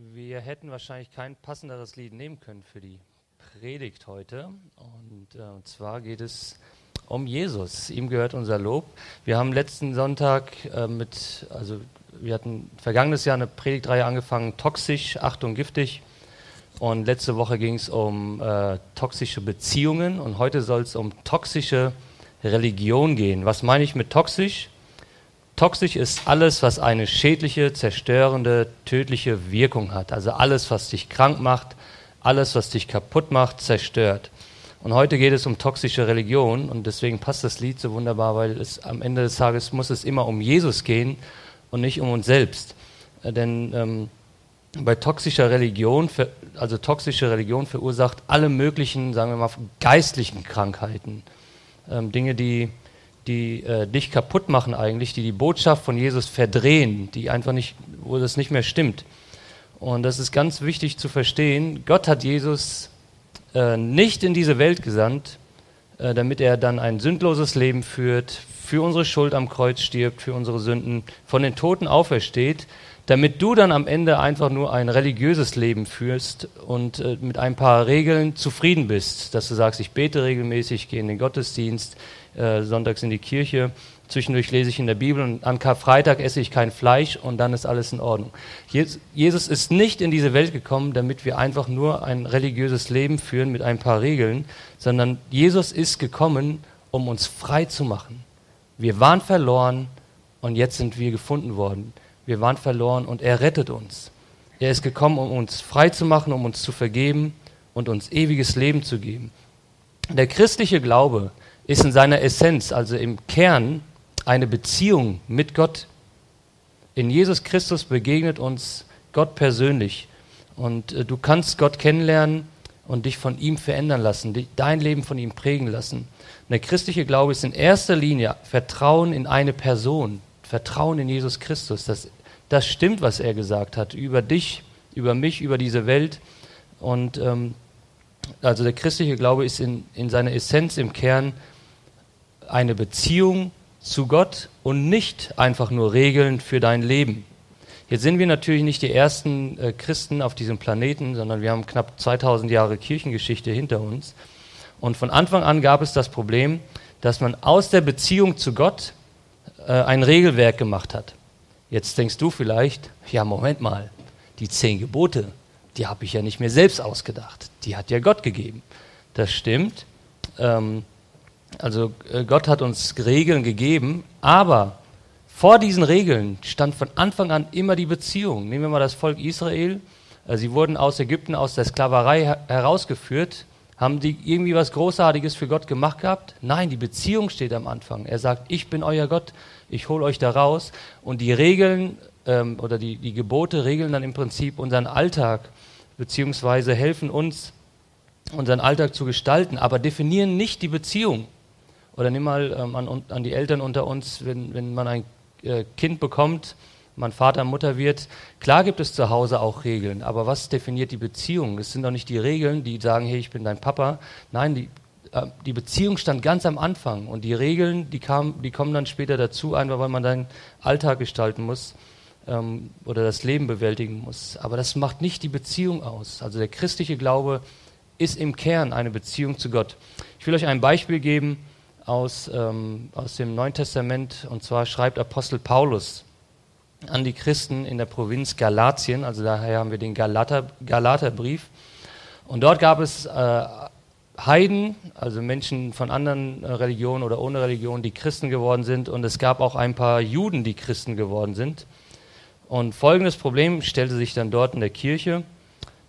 Wir hätten wahrscheinlich kein passenderes Lied nehmen können für die Predigt heute. Und, äh, und zwar geht es um Jesus. Ihm gehört unser Lob. Wir haben letzten Sonntag äh, mit, also wir hatten vergangenes Jahr eine Predigtreihe angefangen, toxisch, Achtung, giftig. Und letzte Woche ging es um äh, toxische Beziehungen und heute soll es um toxische Religion gehen. Was meine ich mit toxisch? Toxisch ist alles, was eine schädliche, zerstörende, tödliche Wirkung hat. Also alles, was dich krank macht, alles, was dich kaputt macht, zerstört. Und heute geht es um toxische Religion und deswegen passt das Lied so wunderbar, weil es am Ende des Tages muss es immer um Jesus gehen und nicht um uns selbst. Äh, denn ähm, bei toxischer Religion, also toxische Religion verursacht alle möglichen, sagen wir mal, geistlichen Krankheiten. Ähm, Dinge, die die äh, dich kaputt machen eigentlich, die die Botschaft von Jesus verdrehen, die einfach nicht, wo das nicht mehr stimmt. Und das ist ganz wichtig zu verstehen. Gott hat Jesus äh, nicht in diese Welt gesandt, äh, damit er dann ein sündloses Leben führt, für unsere Schuld am Kreuz stirbt, für unsere Sünden, von den Toten aufersteht, damit du dann am Ende einfach nur ein religiöses Leben führst und äh, mit ein paar Regeln zufrieden bist, dass du sagst, ich bete regelmäßig, gehe in den Gottesdienst, äh, sonntags in die Kirche, zwischendurch lese ich in der Bibel und an Karfreitag esse ich kein Fleisch und dann ist alles in Ordnung. Jesus ist nicht in diese Welt gekommen, damit wir einfach nur ein religiöses Leben führen mit ein paar Regeln, sondern Jesus ist gekommen, um uns frei zu machen. Wir waren verloren und jetzt sind wir gefunden worden. Wir waren verloren und er rettet uns. Er ist gekommen, um uns frei zu machen, um uns zu vergeben und uns ewiges Leben zu geben. Der christliche Glaube ist in seiner Essenz, also im Kern, eine Beziehung mit Gott. In Jesus Christus begegnet uns Gott persönlich. Und äh, du kannst Gott kennenlernen und dich von ihm verändern lassen, dein Leben von ihm prägen lassen. Der christliche Glaube ist in erster Linie Vertrauen in eine Person, Vertrauen in Jesus Christus. Das, das stimmt, was er gesagt hat über dich, über mich, über diese Welt. Und ähm, also der christliche Glaube ist in, in seiner Essenz im Kern eine Beziehung zu Gott und nicht einfach nur Regeln für dein Leben. Jetzt sind wir natürlich nicht die ersten äh, Christen auf diesem Planeten, sondern wir haben knapp 2000 Jahre Kirchengeschichte hinter uns. Und von Anfang an gab es das Problem, dass man aus der Beziehung zu Gott äh, ein Regelwerk gemacht hat. Jetzt denkst du vielleicht, ja, Moment mal, die zehn Gebote, die habe ich ja nicht mehr selbst ausgedacht. Die hat ja Gott gegeben. Das stimmt. Ähm, also äh, Gott hat uns Regeln gegeben, aber vor diesen Regeln stand von Anfang an immer die Beziehung. Nehmen wir mal das Volk Israel. Äh, sie wurden aus Ägypten, aus der Sklaverei herausgeführt. Haben die irgendwie was Großartiges für Gott gemacht gehabt? Nein, die Beziehung steht am Anfang. Er sagt, ich bin euer Gott, ich hole euch da raus. Und die Regeln ähm, oder die, die Gebote regeln dann im Prinzip unseren Alltag, beziehungsweise helfen uns, unseren Alltag zu gestalten, aber definieren nicht die Beziehung. Oder nimm mal ähm, an, an, die Eltern unter uns, wenn, wenn man ein äh, Kind bekommt, man Vater, Mutter wird. Klar gibt es zu Hause auch Regeln, aber was definiert die Beziehung? Es sind doch nicht die Regeln, die sagen, hey, ich bin dein Papa. Nein, die, äh, die Beziehung stand ganz am Anfang und die Regeln, die, kam, die kommen dann später dazu, einfach weil man deinen Alltag gestalten muss ähm, oder das Leben bewältigen muss. Aber das macht nicht die Beziehung aus. Also der christliche Glaube ist im Kern eine Beziehung zu Gott. Ich will euch ein Beispiel geben aus, ähm, aus dem Neuen Testament. Und zwar schreibt Apostel Paulus an die Christen in der Provinz Galatien. Also daher haben wir den Galater, Galaterbrief. Und dort gab es äh, Heiden, also Menschen von anderen äh, Religionen oder ohne Religion, die Christen geworden sind. Und es gab auch ein paar Juden, die Christen geworden sind. Und folgendes Problem stellte sich dann dort in der Kirche.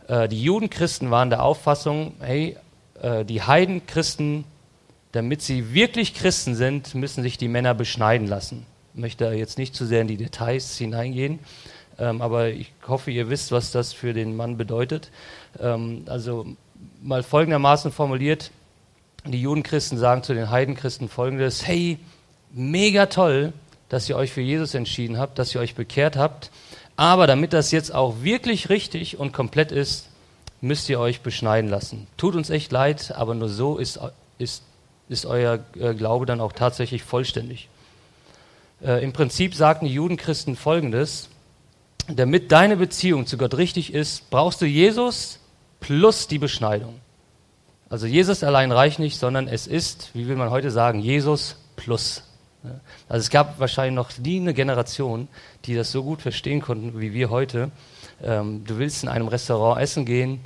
Äh, die Judenchristen waren der Auffassung, hey, äh, die Heidenchristen damit sie wirklich Christen sind, müssen sich die Männer beschneiden lassen. Ich möchte jetzt nicht zu sehr in die Details hineingehen, ähm, aber ich hoffe, ihr wisst, was das für den Mann bedeutet. Ähm, also mal folgendermaßen formuliert, die Judenchristen sagen zu den Heidenchristen folgendes, hey, mega toll, dass ihr euch für Jesus entschieden habt, dass ihr euch bekehrt habt, aber damit das jetzt auch wirklich richtig und komplett ist, müsst ihr euch beschneiden lassen. Tut uns echt leid, aber nur so ist, ist ist euer äh, Glaube dann auch tatsächlich vollständig. Äh, Im Prinzip sagten die Judenchristen folgendes: damit deine Beziehung zu Gott richtig ist, brauchst du Jesus plus die Beschneidung. Also Jesus allein reicht nicht, sondern es ist, wie will man heute sagen, Jesus plus. Also es gab wahrscheinlich noch nie eine Generation, die das so gut verstehen konnten wie wir heute. Ähm, du willst in einem Restaurant essen gehen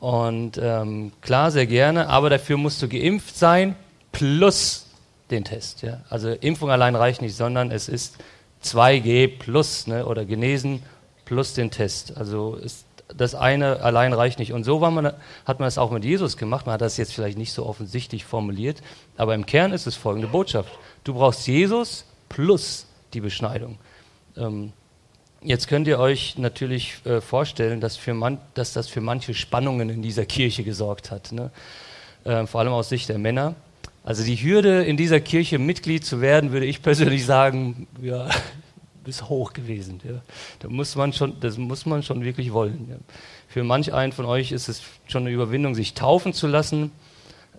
und ähm, klar, sehr gerne, aber dafür musst du geimpft sein plus den Test. Ja? Also Impfung allein reicht nicht, sondern es ist 2G plus ne, oder genesen plus den Test. Also ist, das eine allein reicht nicht. Und so man, hat man es auch mit Jesus gemacht. Man hat das jetzt vielleicht nicht so offensichtlich formuliert, aber im Kern ist es folgende Botschaft. Du brauchst Jesus plus die Beschneidung. Ähm, jetzt könnt ihr euch natürlich äh, vorstellen, dass, man, dass das für manche Spannungen in dieser Kirche gesorgt hat. Ne? Äh, vor allem aus Sicht der Männer. Also die Hürde, in dieser Kirche Mitglied zu werden, würde ich persönlich sagen, ja, ist hoch gewesen. Ja. Da muss man schon, das muss man schon wirklich wollen. Ja. Für manch einen von euch ist es schon eine Überwindung, sich taufen zu lassen,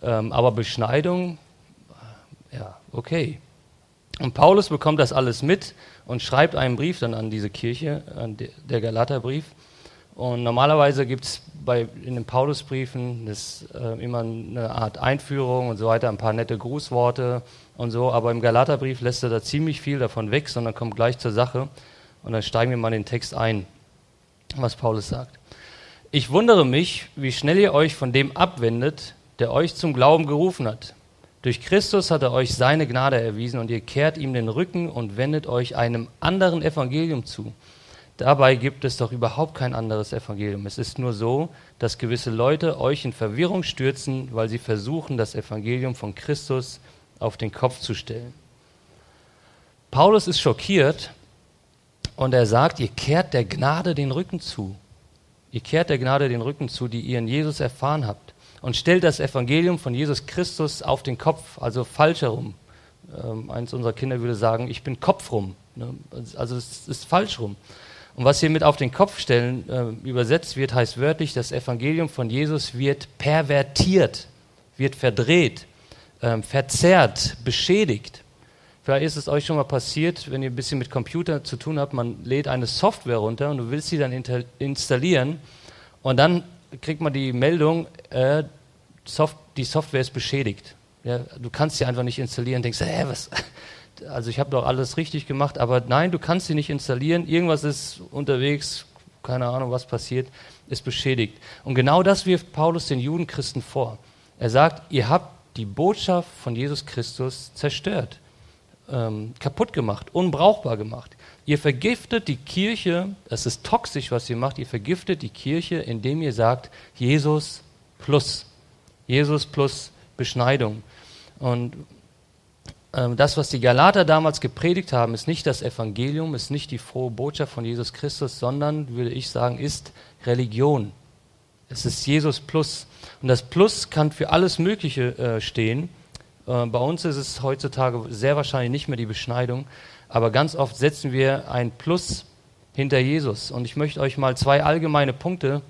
ähm, aber Beschneidung, ja, okay. Und Paulus bekommt das alles mit und schreibt einen Brief dann an diese Kirche, an der Galaterbrief. Und normalerweise gibt es in den Paulusbriefen das, äh, immer eine Art Einführung und so weiter, ein paar nette Grußworte und so, aber im Galaterbrief lässt er da ziemlich viel davon weg, sondern kommt gleich zur Sache. Und dann steigen wir mal in den Text ein, was Paulus sagt. Ich wundere mich, wie schnell ihr euch von dem abwendet, der euch zum Glauben gerufen hat. Durch Christus hat er euch seine Gnade erwiesen und ihr kehrt ihm den Rücken und wendet euch einem anderen Evangelium zu Dabei gibt es doch überhaupt kein anderes Evangelium. Es ist nur so, dass gewisse Leute euch in Verwirrung stürzen, weil sie versuchen, das Evangelium von Christus auf den Kopf zu stellen. Paulus ist schockiert und er sagt, ihr kehrt der Gnade den Rücken zu. Ihr kehrt der Gnade den Rücken zu, die ihr in Jesus erfahren habt. Und stellt das Evangelium von Jesus Christus auf den Kopf, also falsch herum. Ähm, eins unserer Kinder würde sagen, ich bin Kopf rum. Ne? Also es ist falsch rum. Und was hier mit auf den Kopf stellen äh, übersetzt wird, heißt wörtlich, das Evangelium von Jesus wird pervertiert, wird verdreht, äh, verzerrt, beschädigt. Vielleicht ist es euch schon mal passiert, wenn ihr ein bisschen mit Computer zu tun habt, man lädt eine Software runter und du willst sie dann installieren und dann kriegt man die Meldung, äh, Soft die Software ist beschädigt. Ja, du kannst sie einfach nicht installieren, denkst, hä, was, also ich habe doch alles richtig gemacht, aber nein, du kannst sie nicht installieren, irgendwas ist unterwegs, keine Ahnung, was passiert, ist beschädigt. Und genau das wirft Paulus den Judenchristen vor. Er sagt, ihr habt die Botschaft von Jesus Christus zerstört, ähm, kaputt gemacht, unbrauchbar gemacht. Ihr vergiftet die Kirche, es ist toxisch, was ihr macht, ihr vergiftet die Kirche, indem ihr sagt, Jesus plus, Jesus plus Beschneidung. Und das, was die Galater damals gepredigt haben, ist nicht das Evangelium, ist nicht die frohe Botschaft von Jesus Christus, sondern, würde ich sagen, ist Religion. Es ist Jesus Plus. Und das Plus kann für alles Mögliche äh, stehen. Äh, bei uns ist es heutzutage sehr wahrscheinlich nicht mehr die Beschneidung, aber ganz oft setzen wir ein Plus hinter Jesus. Und ich möchte euch mal zwei allgemeine Punkte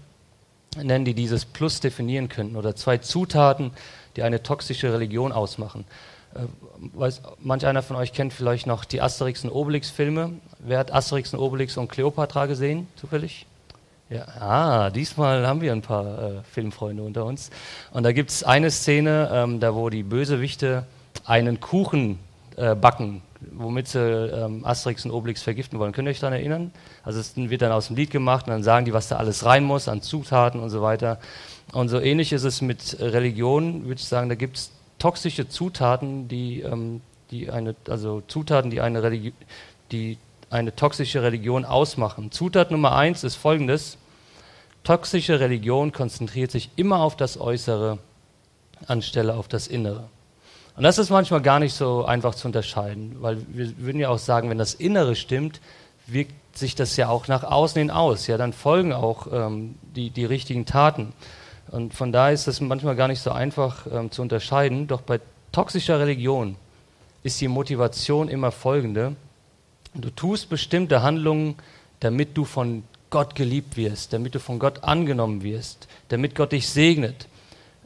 nennen, die dieses Plus definieren könnten, oder zwei Zutaten, die eine toxische Religion ausmachen. Äh, weiß, manch einer von euch kennt vielleicht noch die Asterix und Obelix-Filme. Wer hat Asterix und Obelix und Cleopatra gesehen, zufällig? Ja, ah, diesmal haben wir ein paar äh, Filmfreunde unter uns. Und da gibt es eine Szene, ähm, da wo die Bösewichte einen Kuchen äh, backen, womit sie ähm, Asterix und Obelix vergiften wollen. Könnt ihr euch daran erinnern? Also es wird dann aus dem Lied gemacht und dann sagen die, was da alles rein muss an Zutaten und so weiter. Und so ähnlich ist es mit Religion, würde ich sagen, da gibt es toxische Zutaten, die, ähm, die eine, also Zutaten, die eine, die eine toxische Religion ausmachen. Zutat Nummer eins ist folgendes. Toxische Religion konzentriert sich immer auf das Äußere anstelle auf das Innere. Und das ist manchmal gar nicht so einfach zu unterscheiden, weil wir würden ja auch sagen, wenn das Innere stimmt, wirkt sich das ja auch nach außen hin aus. Ja, dann folgen auch ähm, die, die richtigen Taten. Und von daher ist es manchmal gar nicht so einfach ähm, zu unterscheiden. Doch bei toxischer Religion ist die Motivation immer folgende. Du tust bestimmte Handlungen, damit du von Gott geliebt wirst, damit du von Gott angenommen wirst, damit Gott dich segnet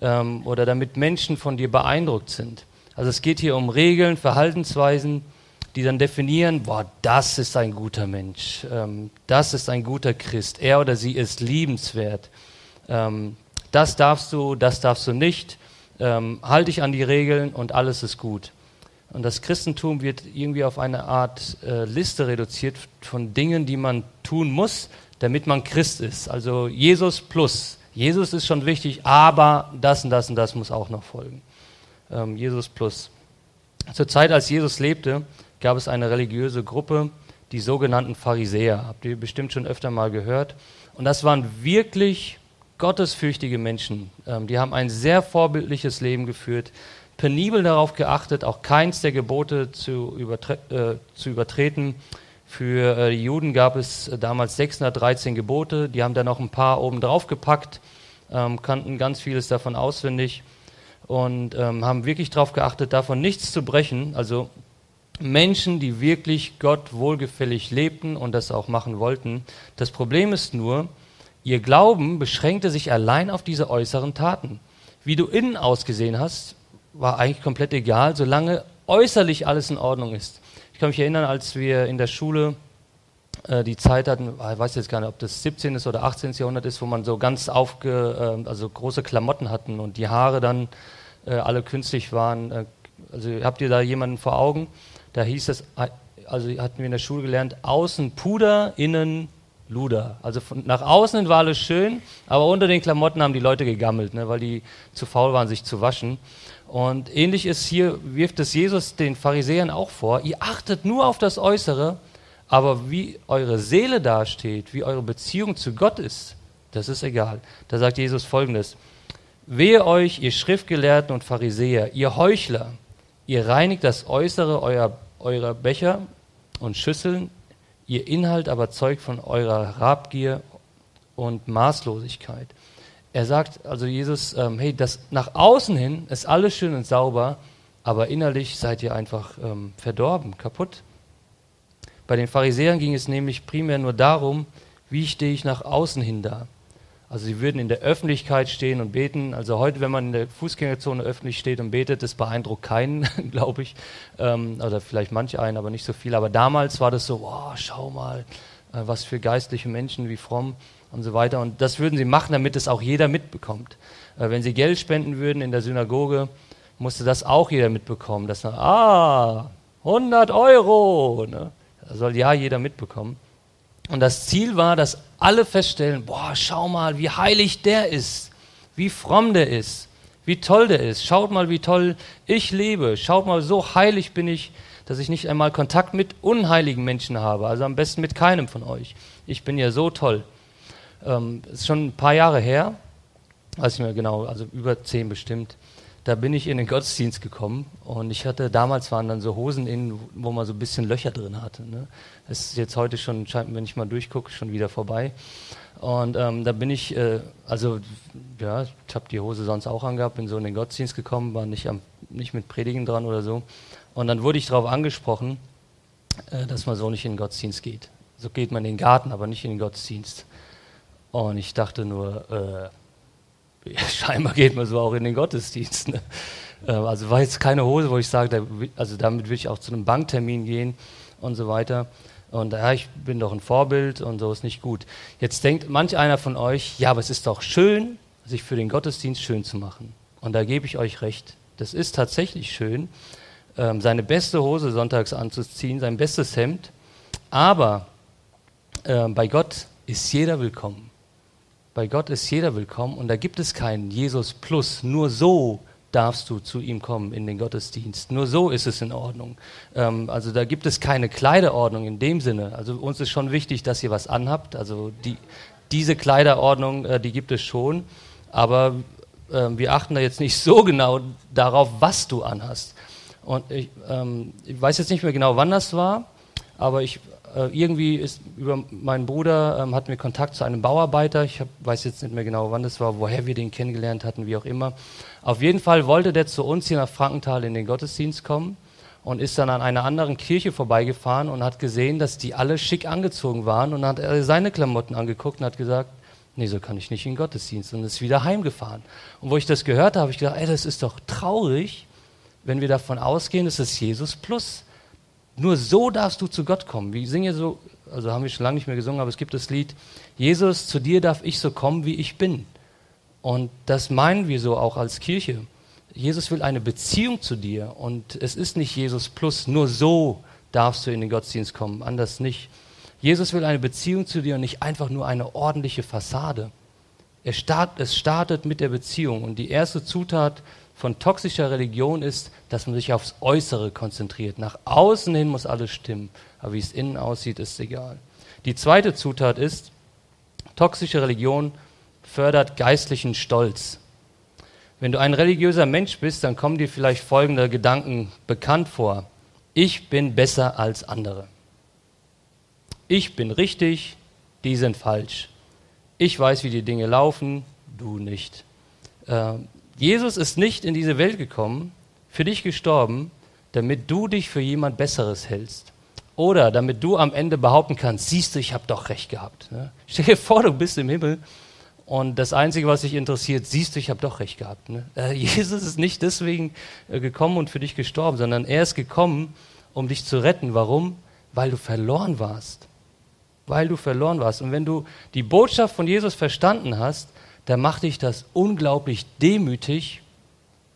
ähm, oder damit Menschen von dir beeindruckt sind. Also es geht hier um Regeln, Verhaltensweisen, die dann definieren, boah, das ist ein guter Mensch, ähm, das ist ein guter Christ, er oder sie ist liebenswert. Ähm, das darfst du, das darfst du nicht. Ähm, halt dich an die Regeln und alles ist gut. Und das Christentum wird irgendwie auf eine Art äh, Liste reduziert von Dingen, die man tun muss, damit man Christ ist. Also Jesus plus. Jesus ist schon wichtig, aber das und das und das muss auch noch folgen. Ähm, Jesus plus. Zur Zeit, als Jesus lebte, gab es eine religiöse Gruppe, die sogenannten Pharisäer. Habt ihr bestimmt schon öfter mal gehört. Und das waren wirklich gottesfürchtige Menschen. Ähm, die haben ein sehr vorbildliches Leben geführt, penibel darauf geachtet, auch keins der Gebote zu, übertre äh, zu übertreten. Für äh, die Juden gab es äh, damals 613 Gebote, die haben dann noch ein paar oben drauf gepackt, ähm, kannten ganz vieles davon auswendig und ähm, haben wirklich darauf geachtet, davon nichts zu brechen. Also Menschen, die wirklich Gott wohlgefällig lebten und das auch machen wollten. Das Problem ist nur, ihr Glauben beschränkte sich allein auf diese äußeren Taten. Wie du innen ausgesehen hast, war eigentlich komplett egal, solange äußerlich alles in Ordnung ist. Ich kann mich erinnern, als wir in der Schule äh, die Zeit hatten, ah, ich weiß jetzt gar nicht, ob das 17. oder 18. Jahrhundert ist, wo man so ganz aufge, äh, also große Klamotten hatten und die Haare dann äh, alle künstlich waren. Äh, also habt ihr da jemanden vor Augen? Da hieß es, äh, also hatten wir in der Schule gelernt, außen Puder, innen Luder. Also von, nach außen war alles schön, aber unter den Klamotten haben die Leute gegammelt, ne, weil die zu faul waren, sich zu waschen. Und ähnlich ist hier, wirft es Jesus den Pharisäern auch vor, ihr achtet nur auf das Äußere, aber wie eure Seele dasteht, wie eure Beziehung zu Gott ist, das ist egal. Da sagt Jesus folgendes, wehe euch, ihr Schriftgelehrten und Pharisäer, ihr Heuchler, ihr reinigt das Äußere eurer, eurer Becher und Schüsseln, ihr Inhalt aber zeugt von eurer Rabgier und Maßlosigkeit. Er sagt also Jesus, ähm, hey, das nach außen hin ist alles schön und sauber, aber innerlich seid ihr einfach ähm, verdorben, kaputt. Bei den Pharisäern ging es nämlich primär nur darum, wie stehe ich nach außen hin da. Also sie würden in der Öffentlichkeit stehen und beten. Also heute, wenn man in der Fußgängerzone öffentlich steht und betet, das beeindruckt keinen, glaube ich. Ähm, oder vielleicht manch einen, aber nicht so viel. Aber damals war das so, wow, schau mal, äh, was für geistliche Menschen, wie fromm und so weiter. Und das würden sie machen, damit es auch jeder mitbekommt. Äh, wenn sie Geld spenden würden in der Synagoge, musste das auch jeder mitbekommen. Dass, ah, 100 Euro, ne? das soll ja jeder mitbekommen. Und das Ziel war, dass alle feststellen, boah, schau mal, wie heilig der ist, wie fromm der ist, wie toll der ist. Schaut mal, wie toll ich lebe. Schaut mal, so heilig bin ich, dass ich nicht einmal Kontakt mit unheiligen Menschen habe. Also am besten mit keinem von euch. Ich bin ja so toll ähm, ist schon ein paar Jahre her, weiß ich mehr genau, also über zehn bestimmt. Da bin ich in den Gottesdienst gekommen und ich hatte, damals waren dann so Hosen innen, wo man so ein bisschen Löcher drin hatte. Ne? Das ist jetzt heute schon, wenn ich mal durchgucke, schon wieder vorbei. Und ähm, da bin ich, äh, also ja, ich habe die Hose sonst auch angehabt, bin so in den Gottesdienst gekommen, war nicht, am, nicht mit Predigen dran oder so. Und dann wurde ich darauf angesprochen, äh, dass man so nicht in den Gottesdienst geht. So geht man in den Garten, aber nicht in den Gottesdienst. Und ich dachte nur, äh, scheinbar geht man so auch in den Gottesdienst. Ne? Äh, also war jetzt keine Hose, wo ich sage, also damit will ich auch zu einem Banktermin gehen und so weiter. Und ja, ich bin doch ein Vorbild und so ist nicht gut. Jetzt denkt manch einer von euch, ja, aber es ist doch schön, sich für den Gottesdienst schön zu machen. Und da gebe ich euch recht. Das ist tatsächlich schön, ähm, seine beste Hose sonntags anzuziehen, sein bestes Hemd. Aber äh, bei Gott ist jeder willkommen. Bei Gott ist jeder willkommen und da gibt es keinen Jesus plus. Nur so darfst du zu ihm kommen in den Gottesdienst. Nur so ist es in Ordnung. Ähm, also da gibt es keine Kleiderordnung in dem Sinne. Also uns ist schon wichtig, dass ihr was anhabt. Also die, diese Kleiderordnung, äh, die gibt es schon. Aber äh, wir achten da jetzt nicht so genau darauf, was du anhast. Und ich, ähm, ich weiß jetzt nicht mehr genau, wann das war, aber ich äh, irgendwie ist über meinen Bruder ähm, hatten wir Kontakt zu einem Bauarbeiter. Ich hab, weiß jetzt nicht mehr genau, wann das war, woher wir den kennengelernt hatten, wie auch immer. Auf jeden Fall wollte der zu uns hier nach Frankenthal in den Gottesdienst kommen und ist dann an einer anderen Kirche vorbeigefahren und hat gesehen, dass die alle schick angezogen waren und hat seine Klamotten angeguckt und hat gesagt, nee, so kann ich nicht in den Gottesdienst und ist wieder heimgefahren. Und wo ich das gehört habe, habe ich gedacht, ey, das ist doch traurig, wenn wir davon ausgehen, es ist Jesus plus Nur so darfst du zu Gott kommen. Wir singen so, also haben wir schon lange nicht mehr gesungen, aber es gibt das Lied, Jesus, zu dir darf ich so kommen, wie ich bin. Und das meinen wir so auch als Kirche. Jesus will eine Beziehung zu dir und es ist nicht Jesus plus, nur so darfst du in den Gottesdienst kommen, anders nicht. Jesus will eine Beziehung zu dir und nicht einfach nur eine ordentliche Fassade. Start, es startet mit der Beziehung und die erste Zutat von toxischer Religion ist, dass man sich aufs Äußere konzentriert. Nach außen hin muss alles stimmen, aber wie es innen aussieht, ist egal. Die zweite Zutat ist, toxische Religion fördert geistlichen Stolz. Wenn du ein religiöser Mensch bist, dann kommen dir vielleicht folgende Gedanken bekannt vor. Ich bin besser als andere. Ich bin richtig, die sind falsch. Ich weiß, wie die Dinge laufen, du nicht. Äh, Jesus ist nicht in diese Welt gekommen, für dich gestorben, damit du dich für jemand Besseres hältst. Oder damit du am Ende behaupten kannst, siehst du, ich habe doch recht gehabt. Ne? Stell dir vor, du bist im Himmel und das Einzige, was dich interessiert, siehst du, ich habe doch recht gehabt. Ne? Äh, Jesus ist nicht deswegen äh, gekommen und für dich gestorben, sondern er ist gekommen, um dich zu retten. Warum? Weil du verloren warst. Weil du verloren warst. Und wenn du die Botschaft von Jesus verstanden hast, dann macht dich das unglaublich demütig,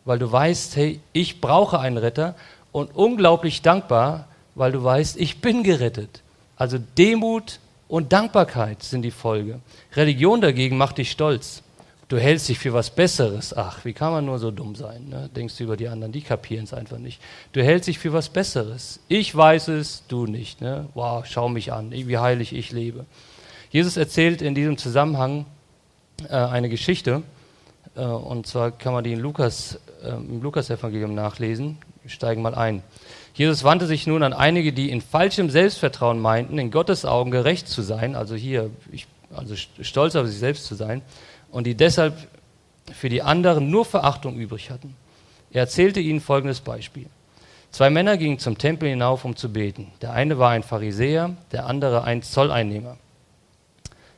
weil du weißt, hey, ich brauche einen Retter und unglaublich dankbar, weil du weißt, ich bin gerettet. Also Demut und Dankbarkeit sind die Folge. Religion dagegen macht dich stolz. Du hältst dich für was Besseres. Ach, wie kann man nur so dumm sein? Ne? Denkst du über die anderen, die kapieren es einfach nicht. Du hältst dich für was Besseres. Ich weiß es, du nicht. Ne? Wow, schau mich an, wie heilig ich lebe. Jesus erzählt in diesem Zusammenhang äh, eine Geschichte. Äh, und zwar kann man die in Lukas, äh, im Lukas-Evangelium nachlesen. Wir steigen mal ein. Jesus wandte sich nun an einige, die in falschem Selbstvertrauen meinten, in Gottes Augen gerecht zu sein, also hier, ich, also stolz auf sich selbst zu sein, und die deshalb für die anderen nur Verachtung übrig hatten. Er erzählte ihnen folgendes Beispiel. Zwei Männer gingen zum Tempel hinauf, um zu beten. Der eine war ein Pharisäer, der andere ein Zolleinnehmer.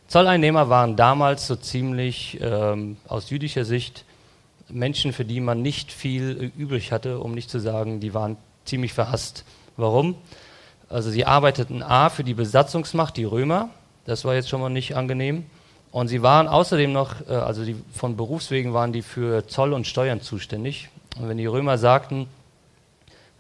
Zolleinnehmer waren damals so ziemlich ähm, aus jüdischer Sicht Menschen, für die man nicht viel übrig hatte, um nicht zu sagen, die waren ziemlich verhasst. Warum? Also sie arbeiteten A für die Besatzungsmacht, die Römer, das war jetzt schon mal nicht angenehm. Und sie waren außerdem noch, äh, also die, von Berufswegen waren die für Zoll und Steuern zuständig. Und wenn die Römer sagten,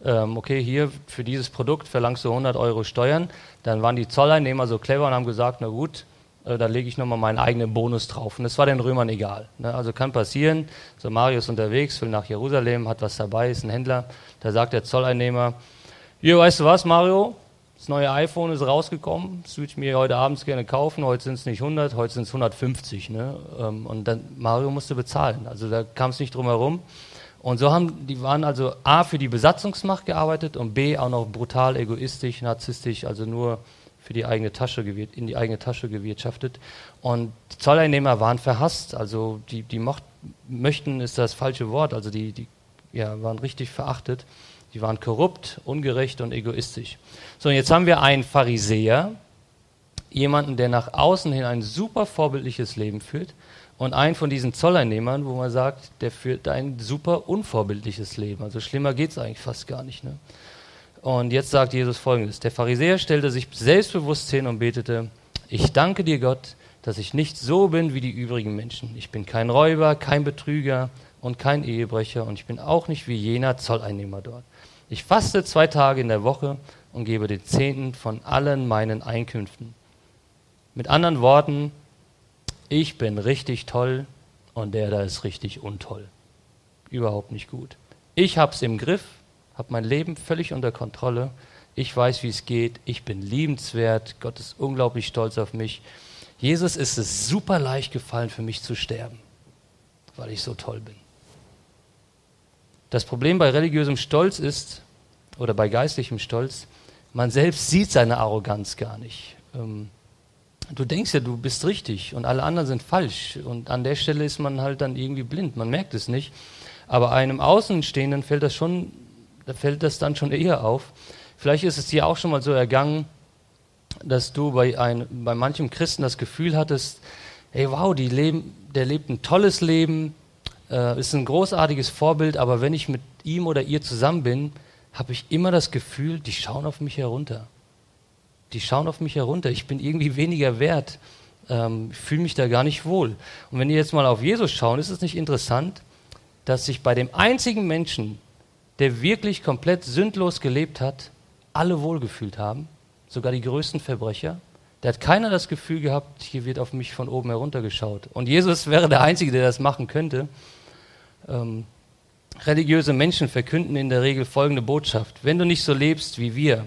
ähm, okay, hier für dieses Produkt verlangst du 100 Euro Steuern, dann waren die Zolleinnehmer so clever und haben gesagt, na gut, äh, da lege ich nochmal meinen eigenen Bonus drauf. Und das war den Römern egal. Ne? Also kann passieren, so Marius unterwegs, will nach Jerusalem, hat was dabei, ist ein Händler, da sagt der Zolleinnehmer, hier, weißt du was, Mario, das neue iPhone ist rausgekommen, das würde ich mir heute abends gerne kaufen, heute sind es nicht 100, heute sind es 150. Ne? Ähm, und dann Mario musste bezahlen, also da kam es nicht drum herum. Und so haben die waren also A für die Besatzungsmacht gearbeitet und B auch noch brutal egoistisch, narzisstisch, also nur für die eigene Tasche in die eigene Tasche gewirtschaftet. Und die Zolleinnehmer waren verhasst, also die, die mocht, möchten ist das falsche Wort, also die, die ja, waren richtig verachtet. Die waren korrupt, ungerecht und egoistisch. So, und jetzt haben wir einen Pharisäer, jemanden, der nach außen hin ein super vorbildliches Leben führt, und einen von diesen Zolleinnehmern, wo man sagt, der führt ein super unvorbildliches Leben. Also schlimmer geht es eigentlich fast gar nicht. Ne? Und jetzt sagt Jesus folgendes: Der Pharisäer stellte sich selbstbewusst hin und betete: Ich danke dir, Gott, dass ich nicht so bin wie die übrigen Menschen. Ich bin kein Räuber, kein Betrüger und kein Ehebrecher und ich bin auch nicht wie jener Zolleinnehmer dort. Ich faste zwei Tage in der Woche und gebe den Zehnten von allen meinen Einkünften. Mit anderen Worten, ich bin richtig toll und der da ist richtig untoll. Überhaupt nicht gut. Ich hab's im Griff, habe mein Leben völlig unter Kontrolle. Ich weiß, wie es geht. Ich bin liebenswert. Gott ist unglaublich stolz auf mich. Jesus ist es super leicht gefallen, für mich zu sterben, weil ich so toll bin. Das Problem bei religiösem Stolz ist, oder bei geistlichem Stolz, man selbst sieht seine Arroganz gar nicht. Ähm, du denkst ja, du bist richtig und alle anderen sind falsch. Und an der Stelle ist man halt dann irgendwie blind. Man merkt es nicht. Aber einem Außenstehenden fällt das schon da fällt das dann schon eher auf. Vielleicht ist es dir auch schon mal so ergangen, dass du bei, ein, bei manchem Christen das Gefühl hattest, hey wow, leben, der lebt ein tolles Leben, äh, ist ein großartiges Vorbild, aber wenn ich mit ihm oder ihr zusammen bin, habe ich immer das Gefühl, die schauen auf mich herunter. Die schauen auf mich herunter. Ich bin irgendwie weniger wert. Ähm, ich fühle mich da gar nicht wohl. Und wenn ihr jetzt mal auf Jesus schauen, ist es nicht interessant, dass sich bei dem einzigen Menschen, der wirklich komplett sündlos gelebt hat, alle wohlgefühlt haben, sogar die größten Verbrecher. Da hat keiner das Gefühl gehabt, hier wird auf mich von oben heruntergeschaut. Und Jesus wäre der Einzige, der das machen könnte. Ähm, religiöse Menschen verkünden in der Regel folgende Botschaft. Wenn du nicht so lebst wie wir,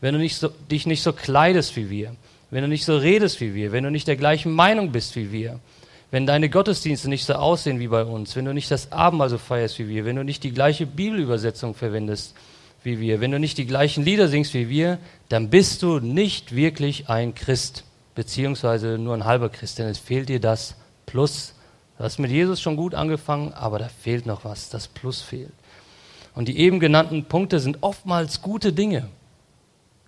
wenn du nicht so, dich nicht so kleidest wie wir, wenn du nicht so redest wie wir, wenn du nicht der gleichen Meinung bist wie wir, wenn deine Gottesdienste nicht so aussehen wie bei uns, wenn du nicht das Abendmahl so feierst wie wir, wenn du nicht die gleiche Bibelübersetzung verwendest wie wir, wenn du nicht die gleichen Lieder singst wie wir, dann bist du nicht wirklich ein Christ, beziehungsweise nur ein halber Christ, denn es fehlt dir das Plus. Du hast mit Jesus schon gut angefangen, aber da fehlt noch was, das Plus fehlt. Und die eben genannten Punkte sind oftmals gute Dinge.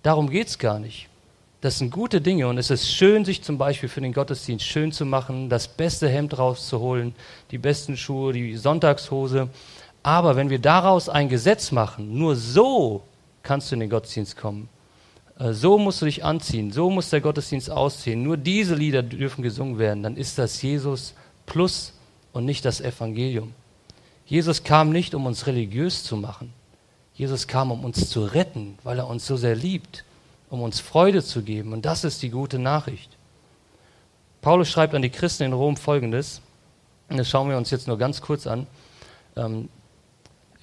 Darum geht es gar nicht. Das sind gute Dinge und es ist schön, sich zum Beispiel für den Gottesdienst schön zu machen, das beste Hemd rauszuholen, die besten Schuhe, die Sonntagshose. Aber wenn wir daraus ein Gesetz machen, nur so kannst du in den Gottesdienst kommen. Äh, so musst du dich anziehen, so muss der Gottesdienst aussehen. Nur diese Lieder dürfen gesungen werden. Dann ist das Jesus plus und nicht das Evangelium. Jesus kam nicht, um uns religiös zu machen. Jesus kam, um uns zu retten, weil er uns so sehr liebt um uns Freude zu geben. Und das ist die gute Nachricht. Paulus schreibt an die Christen in Rom folgendes, und das schauen wir uns jetzt nur ganz kurz an. Ähm,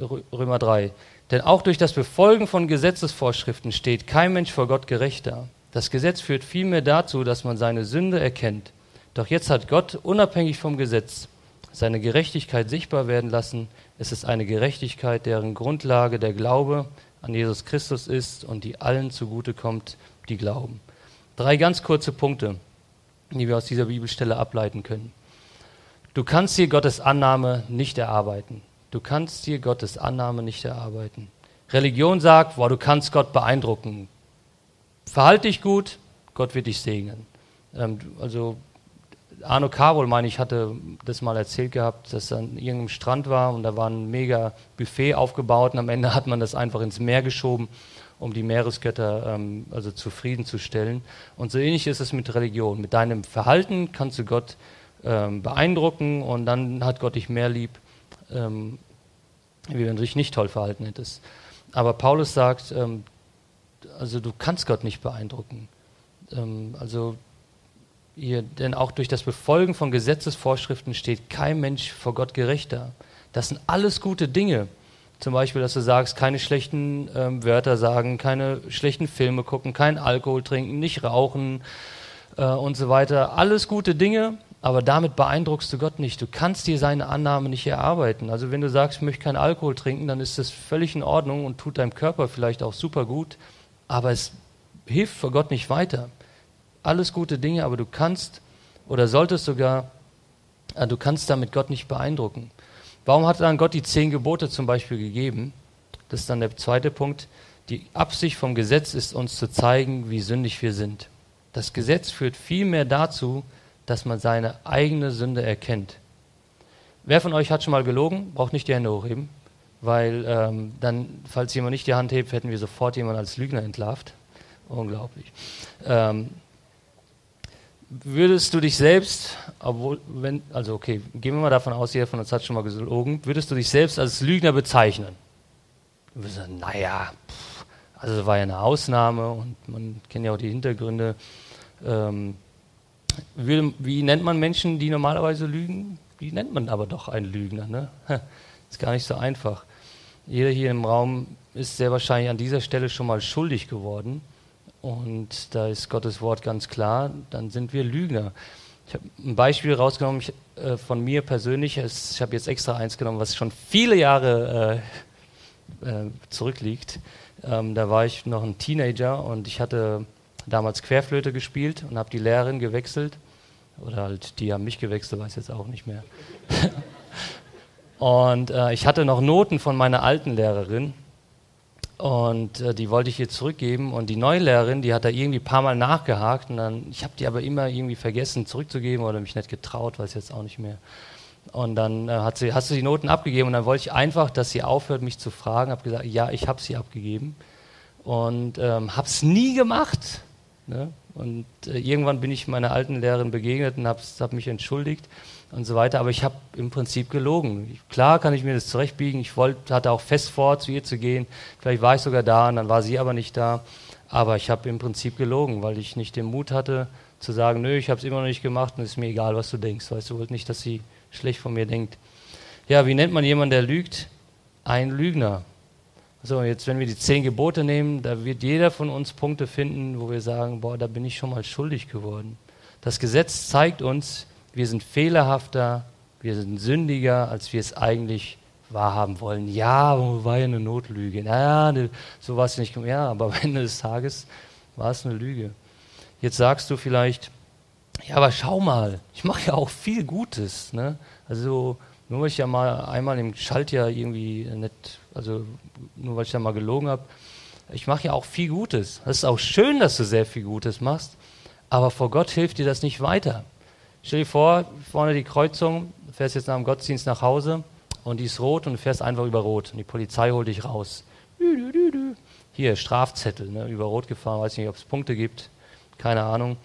Römer 3. Denn auch durch das Befolgen von Gesetzesvorschriften steht kein Mensch vor Gott gerechter. Das Gesetz führt vielmehr dazu, dass man seine Sünde erkennt. Doch jetzt hat Gott unabhängig vom Gesetz seine Gerechtigkeit sichtbar werden lassen. Es ist eine Gerechtigkeit, deren Grundlage der Glaube an Jesus Christus ist und die allen zugutekommt, die glauben. Drei ganz kurze Punkte, die wir aus dieser Bibelstelle ableiten können. Du kannst dir Gottes Annahme nicht erarbeiten. Du kannst dir Gottes Annahme nicht erarbeiten. Religion sagt, boah, du kannst Gott beeindrucken. Verhalte dich gut, Gott wird dich segnen. Ähm, also Arno Kabul, meine ich, hatte das mal erzählt gehabt, dass er an irgendeinem Strand war und da war ein mega Buffet aufgebaut und am Ende hat man das einfach ins Meer geschoben, um die Meeresgötter ähm, also zufriedenzustellen. Und so ähnlich ist es mit Religion. Mit deinem Verhalten kannst du Gott ähm, beeindrucken und dann hat Gott dich mehr lieb, ähm, wie wenn du dich nicht toll verhalten hättest. Aber Paulus sagt, ähm, also du kannst Gott nicht beeindrucken. Ähm, also ihr, denn auch durch das Befolgen von Gesetzesvorschriften steht kein Mensch vor Gott gerechter. Das sind alles gute Dinge. Zum Beispiel, dass du sagst, keine schlechten ähm, Wörter sagen, keine schlechten Filme gucken, kein Alkohol trinken, nicht rauchen äh, und so weiter. Alles gute Dinge, aber damit beeindruckst du Gott nicht. Du kannst dir seine Annahme nicht erarbeiten. Also wenn du sagst, ich möchte keinen Alkohol trinken, dann ist das völlig in Ordnung und tut deinem Körper vielleicht auch super gut, aber es hilft vor Gott nicht weiter alles gute Dinge, aber du kannst oder solltest sogar, äh, du kannst damit Gott nicht beeindrucken. Warum hat dann Gott die zehn Gebote zum Beispiel gegeben? Das ist dann der zweite Punkt. Die Absicht vom Gesetz ist uns zu zeigen, wie sündig wir sind. Das Gesetz führt vielmehr dazu, dass man seine eigene Sünde erkennt. Wer von euch hat schon mal gelogen? Braucht nicht die Hände hochheben, weil ähm, dann, falls jemand nicht die Hand hebt, hätten wir sofort jemanden als Lügner entlarvt. Unglaublich. Ähm, Würdest du dich selbst, obwohl, wenn, also okay, gehen wir mal davon aus, jeder von uns hat schon mal gelogen, würdest du dich selbst als Lügner bezeichnen? Du sagen, naja, pff, also war ja eine Ausnahme und man kennt ja auch die Hintergründe. Ähm, wie, wie, nennt man Menschen, die normalerweise lügen? Wie nennt man aber doch einen Lügner? Ne? Ist gar nicht so einfach. Jeder hier im Raum ist sehr wahrscheinlich an dieser Stelle schon mal schuldig geworden. Und da ist Gottes Wort ganz klar, dann sind wir Lügner. Ich habe ein Beispiel rausgenommen ich, äh, von mir persönlich. Ich habe jetzt extra eins genommen, was schon viele Jahre äh, äh, zurückliegt. Ähm, da war ich noch ein Teenager und ich hatte damals Querflöte gespielt und habe die Lehrerin gewechselt. Oder halt, die haben mich gewechselt, weiß jetzt auch nicht mehr. und äh, ich hatte noch Noten von meiner alten Lehrerin und äh, die wollte ich ihr zurückgeben. Und die neue Lehrerin, die hat da irgendwie ein paar Mal nachgehakt. Und dann, ich habe die aber immer irgendwie vergessen zurückzugeben oder mich nicht getraut, weiß jetzt auch nicht mehr. Und dann äh, hat sie, hast du die Noten abgegeben und dann wollte ich einfach, dass sie aufhört, mich zu fragen. Habe gesagt, ja, ich habe sie abgegeben und ähm, habe es nie gemacht. Ne? Und äh, irgendwann bin ich meiner alten Lehrerin begegnet und habe hab mich entschuldigt und so weiter. Aber ich habe im Prinzip gelogen. Ich, klar kann ich mir das zurechtbiegen. Ich wollte, hatte auch fest vor, zu ihr zu gehen. Vielleicht war ich sogar da und dann war sie aber nicht da. Aber ich habe im Prinzip gelogen, weil ich nicht den Mut hatte, zu sagen, nö, ich habe es immer noch nicht gemacht und es ist mir egal, was du denkst. Weißt du, wollt nicht, dass sie schlecht von mir denkt. Ja, wie nennt man jemanden, der lügt? Ein Lügner. So, jetzt, wenn wir die zehn Gebote nehmen, da wird jeder von uns Punkte finden, wo wir sagen, boah, da bin ich schon mal schuldig geworden. Das Gesetz zeigt uns, wir sind fehlerhafter, wir sind sündiger, als wir es eigentlich wahrhaben wollen. Ja, war ja eine Notlüge. Naja, ne, so war es nicht. Ja, aber am Ende des Tages war es eine Lüge. Jetzt sagst du vielleicht, ja, aber schau mal, ich mache ja auch viel Gutes. Ne? Also nur weil ich ja mal einmal im Schaltjahr irgendwie nicht, also nur weil ich ja mal gelogen habe, ich mache ja auch viel Gutes. Es ist auch schön, dass du sehr viel Gutes machst, aber vor Gott hilft dir das nicht weiter. Stell dir vor, vorne die Kreuzung, du fährst jetzt nach dem Gottesdienst nach Hause und die ist rot und du fährst einfach über rot und die Polizei holt dich raus. Hier, Strafzettel, ne, über rot gefahren, weiß nicht, ob es Punkte gibt, keine Ahnung.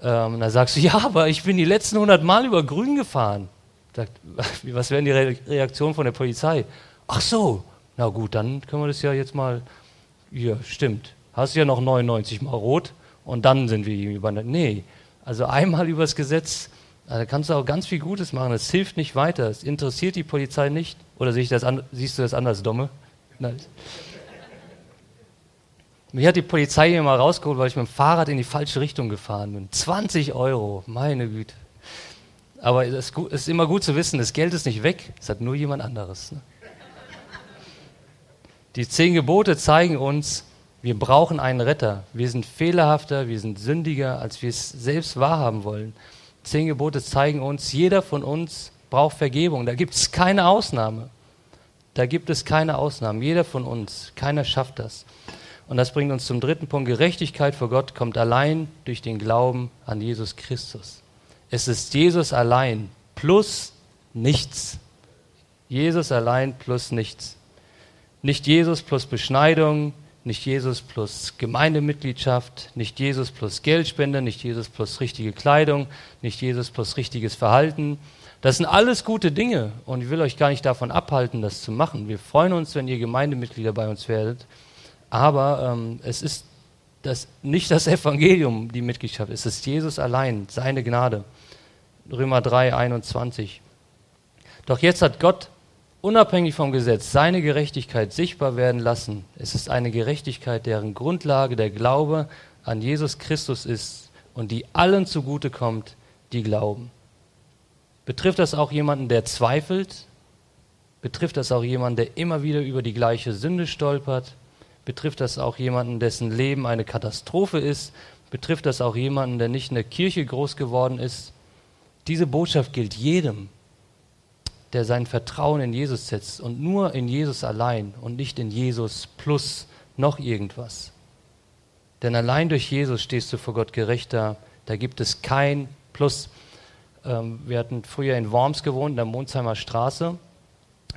Ähm, dann sagst du, ja, aber ich bin die letzten 100 Mal über grün gefahren. Sagt, was wäre die Reaktion von der Polizei? Ach so, na gut, dann können wir das ja jetzt mal, ja, stimmt. Hast ja noch 99 Mal rot und dann sind wir über. Nee, also einmal übers Gesetz da kannst du auch ganz viel Gutes machen. Es hilft nicht weiter. Es interessiert die Polizei nicht. Oder siehst du das, an, siehst du das anders, Domme? Nein. Mich hat die Polizei hier mal rausgeholt, weil ich mit dem Fahrrad in die falsche Richtung gefahren bin. 20 Euro, meine Güte. Aber es ist immer gut zu wissen, das Geld ist nicht weg, es hat nur jemand anderes. Ne? Die zehn Gebote zeigen uns, wir brauchen einen Retter. Wir sind fehlerhafter, wir sind sündiger, als wir es selbst wahrhaben wollen zehn Gebote zeigen uns, jeder von uns braucht Vergebung. Da gibt es keine Ausnahme. Da gibt es keine Ausnahmen. Jeder von uns, keiner schafft das. Und das bringt uns zum dritten Punkt. Gerechtigkeit vor Gott kommt allein durch den Glauben an Jesus Christus. Es ist Jesus allein plus nichts. Jesus allein plus nichts. Nicht Jesus plus Beschneidung, nicht Jesus plus Gemeindemitgliedschaft, nicht Jesus plus Geldspende, nicht Jesus plus richtige Kleidung, nicht Jesus plus richtiges Verhalten. Das sind alles gute Dinge und ich will euch gar nicht davon abhalten, das zu machen. Wir freuen uns, wenn ihr Gemeindemitglieder bei uns werdet, aber ähm, es ist das, nicht das Evangelium, die Mitgliedschaft, es ist Jesus allein, seine Gnade. Römer 3, 21. Doch jetzt hat Gott unabhängig vom Gesetz seine Gerechtigkeit sichtbar werden lassen. Es ist eine Gerechtigkeit, deren Grundlage der Glaube an Jesus Christus ist und die allen zugute kommt, die glauben. Betrifft das auch jemanden, der zweifelt? Betrifft das auch jemanden, der immer wieder über die gleiche Sünde stolpert? Betrifft das auch jemanden, dessen Leben eine Katastrophe ist? Betrifft das auch jemanden, der nicht in der Kirche groß geworden ist? Diese Botschaft gilt jedem der sein Vertrauen in Jesus setzt und nur in Jesus allein und nicht in Jesus plus noch irgendwas. Denn allein durch Jesus stehst du vor Gott gerechter. Da gibt es kein Plus. Ähm, wir hatten früher in Worms gewohnt, in der Monsheimer Straße.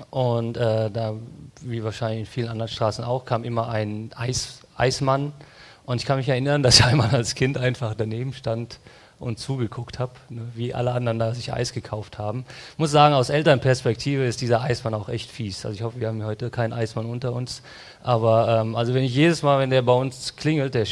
Und äh, da, wie wahrscheinlich in vielen anderen Straßen auch, kam immer ein Eis, Eismann. Und ich kann mich erinnern, dass ich einmal als Kind einfach daneben stand und zugeguckt habe, ne, wie alle anderen da sich Eis gekauft haben. Ich muss sagen, aus Elternperspektive ist dieser Eismann auch echt fies. Also ich hoffe, wir haben heute keinen Eismann unter uns. Aber ähm, also wenn ich jedes Mal, wenn der bei uns klingelt, der,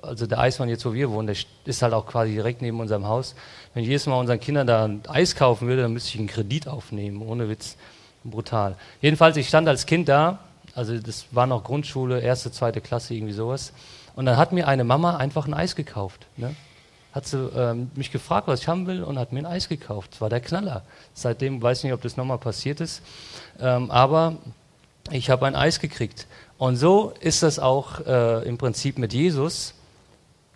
also der Eismann jetzt, wo wir wohnen, der ist halt auch quasi direkt neben unserem Haus. Wenn ich jedes Mal unseren Kindern da ein Eis kaufen würde, dann müsste ich einen Kredit aufnehmen, ohne Witz. Brutal. Jedenfalls, ich stand als Kind da, also das war noch Grundschule, erste, zweite Klasse, irgendwie sowas. Und dann hat mir eine Mama einfach ein Eis gekauft. Ne? Hat sie ähm, mich gefragt, was ich haben will und hat mir ein Eis gekauft. Das war der Knaller. Seitdem weiß ich nicht, ob das nochmal passiert ist, ähm, aber ich habe ein Eis gekriegt. Und so ist das auch äh, im Prinzip mit Jesus.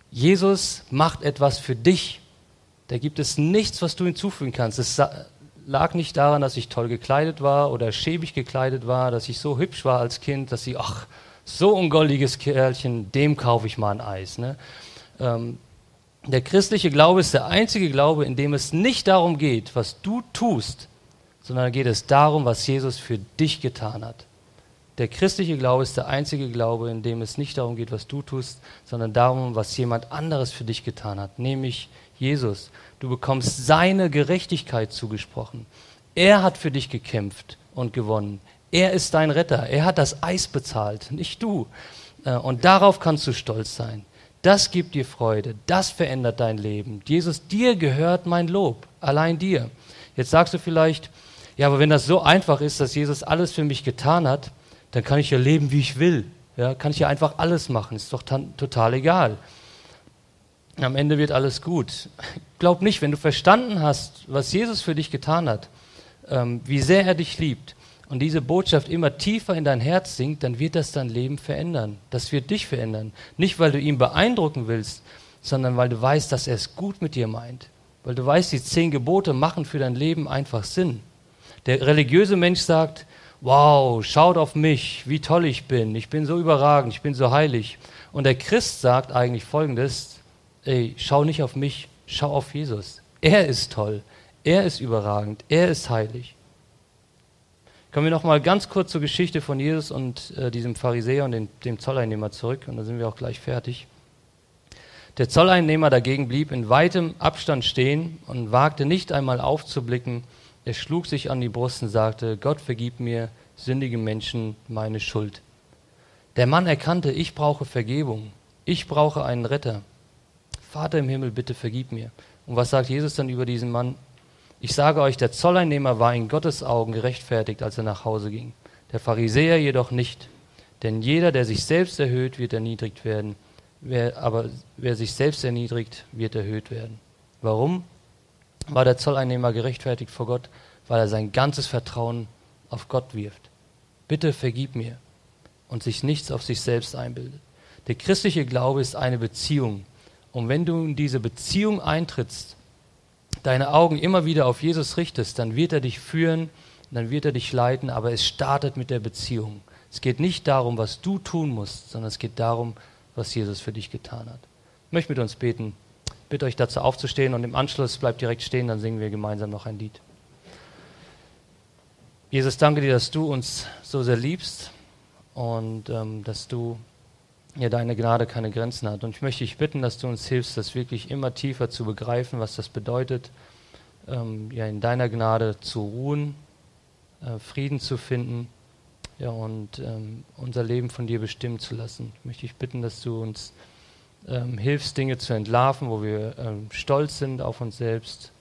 Jesus macht etwas für dich. Da gibt es nichts, was du hinzufügen kannst. Es lag nicht daran, dass ich toll gekleidet war oder schäbig gekleidet war, dass ich so hübsch war als Kind, dass ich, ach, so ein goldiges Kerlchen, dem kaufe ich mal ein Eis. Ne? Ähm, der christliche Glaube ist der einzige Glaube, in dem es nicht darum geht, was du tust, sondern geht es darum, was Jesus für dich getan hat. Der christliche Glaube ist der einzige Glaube, in dem es nicht darum geht, was du tust, sondern darum, was jemand anderes für dich getan hat, nämlich Jesus. Du bekommst seine Gerechtigkeit zugesprochen. Er hat für dich gekämpft und gewonnen. Er ist dein Retter. Er hat das Eis bezahlt, nicht du. Äh, und darauf kannst du stolz sein. Das gibt dir Freude. Das verändert dein Leben. Jesus, dir gehört mein Lob. Allein dir. Jetzt sagst du vielleicht, ja, aber wenn das so einfach ist, dass Jesus alles für mich getan hat, dann kann ich ja leben, wie ich will. Ja, kann ich ja einfach alles machen. Ist doch total egal. Am Ende wird alles gut. Glaub nicht, wenn du verstanden hast, was Jesus für dich getan hat, ähm, wie sehr er dich liebt und diese Botschaft immer tiefer in dein Herz sinkt, dann wird das dein Leben verändern. Das wird dich verändern. Nicht, weil du ihn beeindrucken willst, sondern weil du weißt, dass er es gut mit dir meint. Weil du weißt, die zehn Gebote machen für dein Leben einfach Sinn. Der religiöse Mensch sagt, wow, schaut auf mich, wie toll ich bin, ich bin so überragend, ich bin so heilig. Und der Christ sagt eigentlich folgendes, ey, schau nicht auf mich, schau auf Jesus. Er ist toll, er ist überragend, er ist heilig. Kommen wir noch mal ganz kurz zur Geschichte von Jesus und äh, diesem Pharisäer und den, dem Zolleinnehmer zurück und dann sind wir auch gleich fertig. Der Zolleinnehmer dagegen blieb in weitem Abstand stehen und wagte nicht einmal aufzublicken er schlug sich an die Brust und sagte, Gott vergib mir, sündige Menschen, meine Schuld. Der Mann erkannte, ich brauche Vergebung. Ich brauche einen Retter. Vater im Himmel, bitte vergib mir. Und was sagt Jesus dann über diesen Mann? Ich sage euch, der Zolleinnehmer war in Gottes Augen gerechtfertigt, als er nach Hause ging. Der Pharisäer jedoch nicht. Denn jeder, der sich selbst erhöht, wird erniedrigt werden. Wer, aber wer sich selbst erniedrigt, wird erhöht werden. Warum? war der Zolleinnehmer gerechtfertigt vor Gott, weil er sein ganzes Vertrauen auf Gott wirft. Bitte vergib mir und sich nichts auf sich selbst einbildet. Der christliche Glaube ist eine Beziehung. Und wenn du in diese Beziehung eintrittst, deine Augen immer wieder auf Jesus richtest, dann wird er dich führen, dann wird er dich leiten, aber es startet mit der Beziehung. Es geht nicht darum, was du tun musst, sondern es geht darum, was Jesus für dich getan hat. Ich möchte mit uns beten bitte euch dazu aufzustehen und im Anschluss bleibt direkt stehen, dann singen wir gemeinsam noch ein Lied. Jesus, danke dir, dass du uns so sehr liebst und ähm, dass du ja deine Gnade keine Grenzen hat. Und ich möchte dich bitten, dass du uns hilfst, das wirklich immer tiefer zu begreifen, was das bedeutet, ähm, ja in deiner Gnade zu ruhen, äh, Frieden zu finden ja, und ähm, unser Leben von dir bestimmen zu lassen. Ich möchte dich bitten, dass du uns ähm, hilfst, Dinge zu entlarven, wo wir ähm, stolz sind auf uns selbst,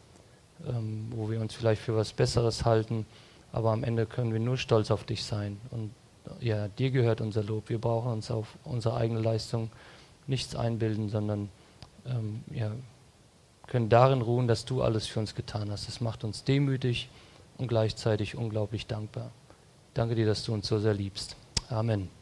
ähm, wo wir uns vielleicht für was Besseres halten, aber am Ende können wir nur stolz auf dich sein. Und ja, dir gehört unser Lob. Wir brauchen uns auf unsere eigene Leistung nichts einbilden, sondern ähm, ja, können darin ruhen, dass du alles für uns getan hast. Das macht uns demütig und gleichzeitig unglaublich dankbar. Danke dir, dass du uns so sehr liebst. Amen.